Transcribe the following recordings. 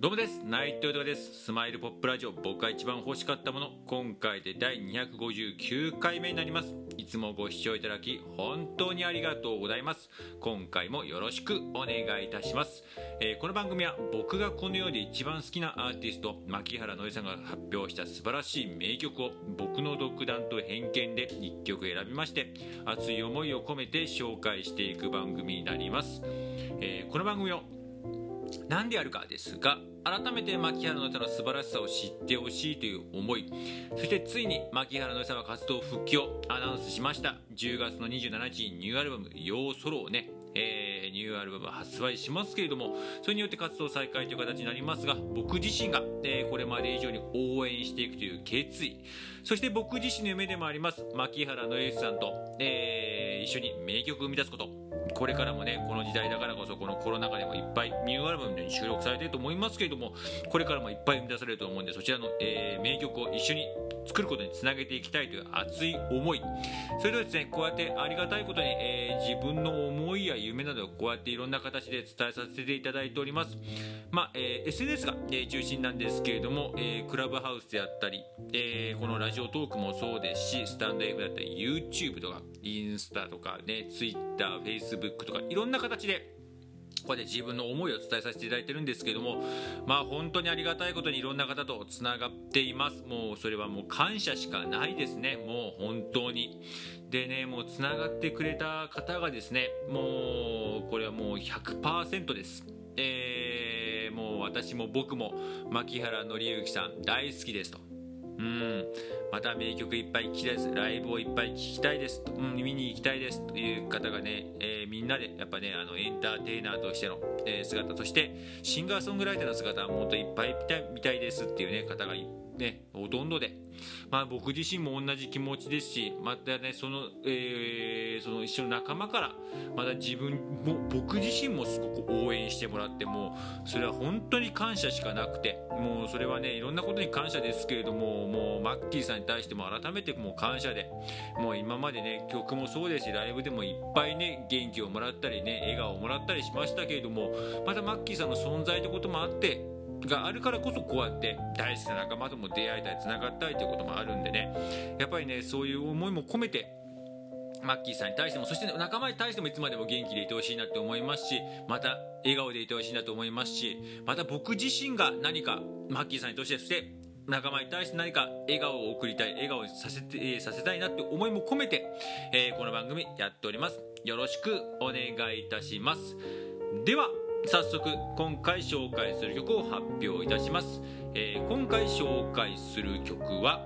どうもです。内藤豊です。スマイルポップラジオ。僕が一番欲しかったもの。今回で第259回目になります。いつもご視聴いただき本当にありがとうございます。今回もよろしくお願いいたします、えー、この番組は僕がこの世で一番好きなアーティスト牧原のりさんが発表した素晴らしい名曲を僕の独断と偏見で1曲選びまして熱い思いを込めて紹介していく番組になります、えー、この番組を何でやるかですが改めて牧原の歌の素晴らしさを知ってほしいという思いそしてついに牧原の歌は活動復帰をアナウンスしました。10月の27日にニューアルバム「ヨーソロ」をねえー、ニューアルバム発売しますけれどもそれによって活動再開という形になりますが僕自身が、えー、これまで以上に応援していくという決意そして僕自身の夢でもあります牧原のエースさんと、えー、一緒に名曲を生み出すこと。これからもねこの時代だからこそこのコロナ禍でもいっぱいニューアルバムに収録されてると思いますけれどもこれからもいっぱい生み出されると思うんでそちらの、えー、名曲を一緒に作ることにつなげていきたいという熱い思い。それではですねこうやってありがたいことに、えー、自分の思いや夢などをこうやっていろんな形で伝えさせていただいております。まあ、えー、SNS が、え中心なんですけれども、えクラブハウスであったり、えこのラジオトークもそうですしスタンド F だったり YouTube とかインスタとかね TwitterFacebook とかいろんな形でここで自分の思いを伝えさせていただいてるんですけどもまあ本当にありがたいことにいろんな方とつながっています。もうそれはもう感謝しかないですね。もう本当に。でねもうつながってくれた方がですねもうこれはもう100%です。えー、もう私も僕も牧原紀之さん大好きですと。うん。また名曲いっぱい聴きたいです。ライブをいっぱい聴きたいです。と、うん、見に行きたいです。という方がね、えー、みんなでやっぱねあのエンターテイナーとしての、え、姿としてシンガーソングライターの姿はもっといっぱい見たいですっていうね方がねほとんどでまあ、僕自身も同じ気持ちですしまたねその,、えー、その一緒の仲間からまた自分も僕自身もすごく応援してもらってもそれは本当に感謝しかなくてもうそれはねいろんなことに感謝ですけれどももうマッキーさんに対しても改めてもう感謝でもう今までね曲もそうですしライブでもいっぱいね元気をもらったりね笑顔をもらったりしましたけれどもまたマッキーさんの存在ってこともあってがあるからこそこうやって大好きな仲間とも出会えたりつながったりということもあるんでね。やっぱりねそういう思いも込めてマッキーさんに対してもそして仲間に対してもいつまでも元気でいてほしいなって思いますしまた笑顔でいてほしいなと思いますしまた僕自身が何かマッキーさんにとしてそして仲間に対して何か笑顔を送りたい笑顔にさせて、えー、させたいなって思いも込めて、えー、この番組やっております。よろしくお願いいたします。では早速今回紹介する曲を発表いたします、えー、今回紹介する曲は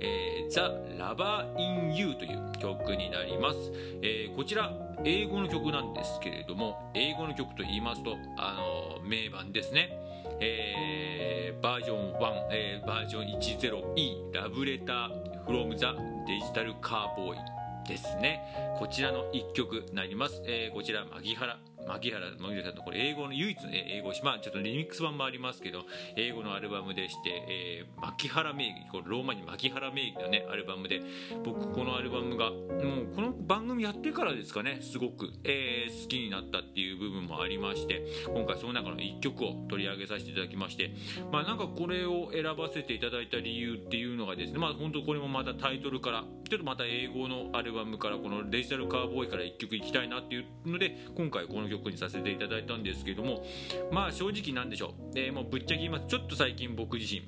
えー、The Lover in You という曲になります、えー、こちら英語の曲なんですけれども英語の曲と言いますとあの名盤ですね。えー、バージョン1、えー、バージョン 10E ラブレター from the デジタルカーボーイですね。こちらの1曲になります、えー、こちら牧原牧原牧原さんのこれ英語の唯一の英語まあちょっとリミックス版もありますけど英語のアルバムでして、えー、牧原名義これローマに牧原名義のねアルバムで僕このアルバムがもうこの番組やってからですかねすごく、えー、好きになったっていう部分もありまして今回その中の1曲を取り上げさせていただきましてまあなんかこれを選ばせていただいた理由っていうのがですねまあ本当これもまたタイトルからちょっとまた英語のアルバムからこのデジタルカーボーイから1曲いきたいなっていうので今回この曲曲にさせていただいたんですけどもまあ正直なんでしょう、えー、もうぶっちゃけ言います。ちょっと最近僕自身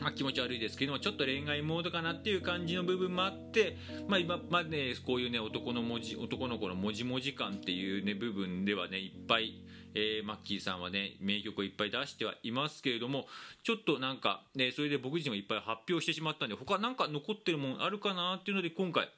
まあ、気持ち悪いですけどもちょっと恋愛モードかなっていう感じの部分もあって、まあ、今まで、ね、こういうね男の文字男の子のもじもじ感っていうね部分ではねいっぱい、えー、マッキーさんはね名曲をいっぱい出してはいますけれどもちょっとなんか、ね、それで僕自身もいっぱい発表してしまったんで他なんか残ってるもんあるかなっていうので今回、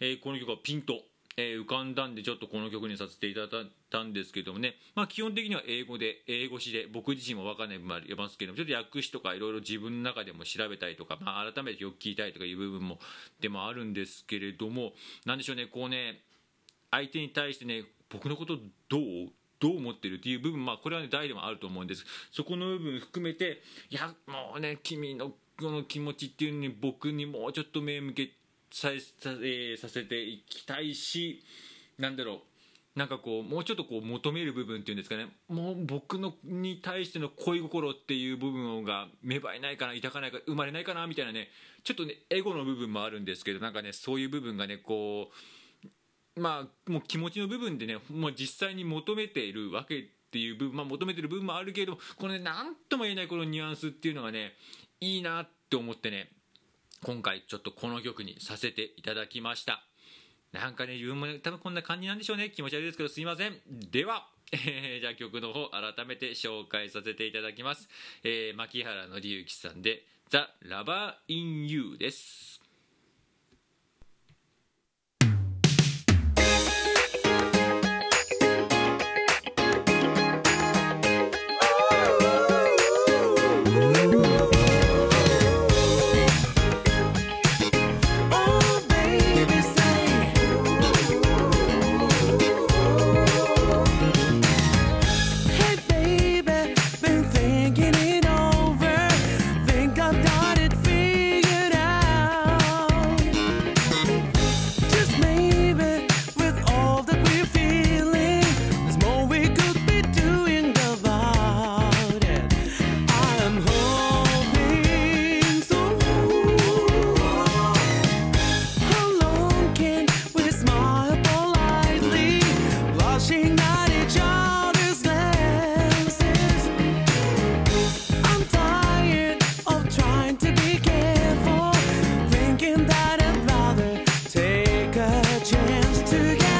えー、この曲はピンとえー、浮かんだんでちょっとこの曲にさせていただいたんですけどもね、まあ、基本的には英語で英語詞で僕自身も分かんない部分もありますけどもちょっと訳詞とかいろいろ自分の中でも調べたりとか、まあ、改めてよく聞いたいとかいう部分もでもあるんですけれども何でしょうねこうね相手に対してね僕のことどうどう思ってるっていう部分まあこれはね大でもあると思うんです。そこの部分含めていやもうね君のこの気持ちっていうのに僕にもうちょっと目向けささ,、えー、させていきたいしなんだろう。なんかこうもうちょっとこう求める部分っていうんですかね。もう僕のに対しての恋心っていう部分が芽生えないかな抱かないか生まれないかなみたいなね。ちょっとねエゴの部分もあるんですけどなんかねそういう部分がねこうまあもう気持ちの部分でねもう実際に求めているわけっていう部分、まあ、求めてる部分もあるけれどもこのね何とも言えないこのニュアンスっていうのがねいいなって思ってね。今回ちょっとこの曲にさせていただきました。なんかね自分も、ね、多分こんな感じなんでしょうね。気持ち悪いですけどすいません。ではえー、じゃあ曲の方改めて紹介させていただきます、えー、牧原紀之さんで「ザ・ラバー・イン・ユー」です。together